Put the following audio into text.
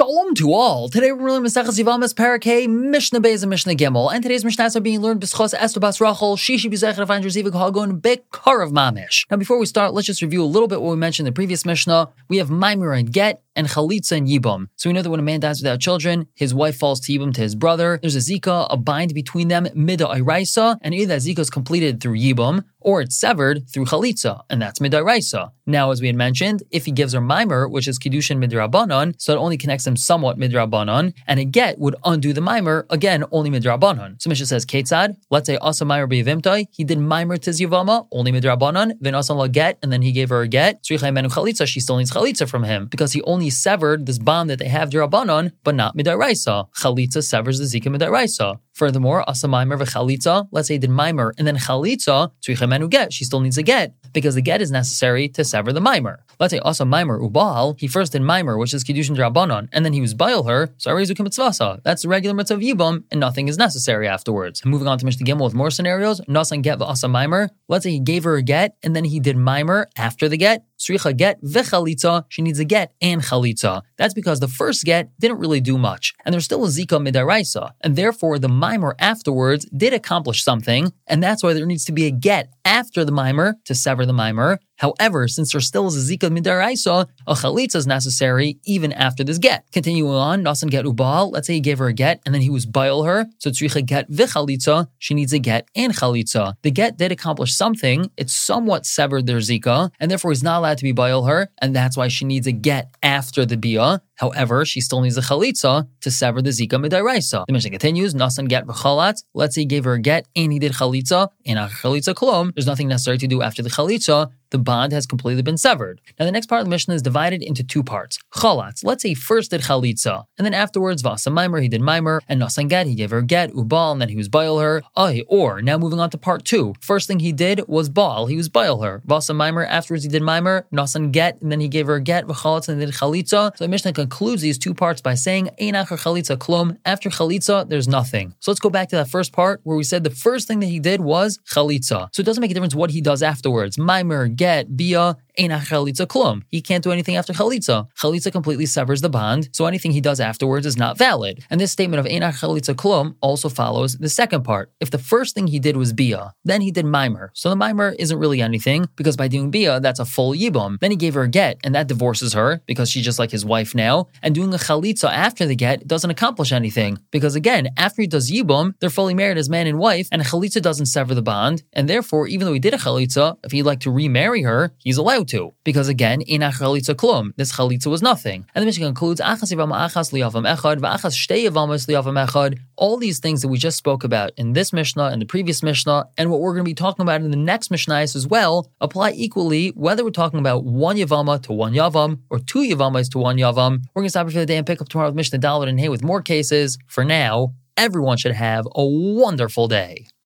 Shalom to all. Today we're learning Maseches Yevamos Parakeh Mishnah Beis and Mishnah Gimel, and today's Mishnahs are being learned B'schos Esther Bas Rachel Shishi B'Zechar Avan Zivik Hagon Bekarav Mamish. Now, before we start, let's just review a little bit what we mentioned in the previous Mishnah. We have Maimir and Get and Chalitza and Yibam. So we know that when a man dies without children, his wife falls to Yibam to his brother. There's a Zika, a bind between them, Midaraisa, and either that Zika is completed through Yibam or it's severed through Chalitza, and that's Midaraisa. Now, as we had mentioned, if he gives her Mimer, which is Kiddushin Midrabanon, so it only connects them somewhat Midrabanon, and a get would undo the Mimer, again, only Midrabanon. So Mishnah says, Ketzad, let's say Asa Mimer B'Yivimtai, he did Mimer to Zivama, only Midrabanon, then Asa La get, and then he gave her a get. Srichai Menu Chalitza, she still needs Chalitza from him, because he only severed this bond that they have Dirabanon, but not Midaraisa. Chalitza severs the Zika Midaraisa. Furthermore, asa mimer v'chalitza. Let's say did mimer and then chalitza tzricha get. She still needs a get because the get is necessary to sever the mimer. Let's say asa mimer ubal. He first did mimer, which is kiddushin drabanon, and then he was bail her. So arezu mitzvasa. That's the regular mitzvah of yibam, and nothing is necessary afterwards. Moving on to Mishnah Gimel with more scenarios. Nasan get v'asa mimer. Let's say he gave her a get and then he did mimer after the get. Sricha get v'chalitza, she needs a get and chalitza. That's because the first get didn't really do much, and there's still a zika midaraisa, and therefore the mimer afterwards did accomplish something, and that's why there needs to be a get after the mimer to sever the mimer, However, since there still is a zika midaraisa, a chalitza is necessary even after this get. Continuing on, nasan get ubal. Let's say he gave her a get and then he was bail her. So tzricha get vichalitza. She needs a get and chalitza. The get did accomplish something. It somewhat severed their zika, and therefore he's not allowed to be bail her, and that's why she needs a get after the bia. However, she still needs a chalitza to sever the zika midaraisa. The Mishnah continues, nasan get v'chalat. Let's say he gave her a get and he did chalitza, and a chalitza klom. There's nothing necessary to do after the chalitza the bond has completely been severed. Now, the next part of the Mishnah is divided into two parts. Chalatz, let's say first did chalitza, and then afterwards, Vasa Mimer, he did Mimer, and Nasan Get, he gave her get, Ubal, and then he was Baal her. Ay, or, now moving on to part two. First thing he did was Baal, he was Baal her. Vasa Mimer, afterwards he did Mimer, Nasan Get, and then he gave her get, V'chalatz, and then did chalitza. So the Mishnah concludes these two parts by saying, Einach chalitza klum, after chalitza, there's nothing. So let's go back to that first part where we said the first thing that he did was chalitza. So it doesn't make a difference what he does afterwards. Mimer, get, bia, Einach chalitza klum. He can't do anything after chalitza. Chalitza completely severs the bond, so anything he does afterwards is not valid. And this statement of Einach chalitza klum also follows the second part. If the first thing he did was bia, then he did mimer. So the mimer isn't really anything because by doing bia, that's a full yibum. Then he gave her a get, and that divorces her because she's just like his wife now. And doing a chalitza after the get doesn't accomplish anything because again, after he does yibum, they're fully married as man and wife, and a chalitza doesn't sever the bond. And therefore, even though he did a chalitza, if he'd like to remarry her, he's allowed to. Because again, in a chalitza klum, this chalitza was nothing. And the Mishnah concludes, achas achas liyavam echad, v'achas shtei yavamas liyavam echad. All these things that we just spoke about in this Mishnah and the previous Mishnah, and what we're going to be talking about in the next Mishnah as well, apply equally whether we're talking about one yavama to one yavam or two yavamas to one yavam. We're going to stop here for the day and pick up tomorrow with Mishnah Dalit and Hay with more cases. For now, everyone should have a wonderful day.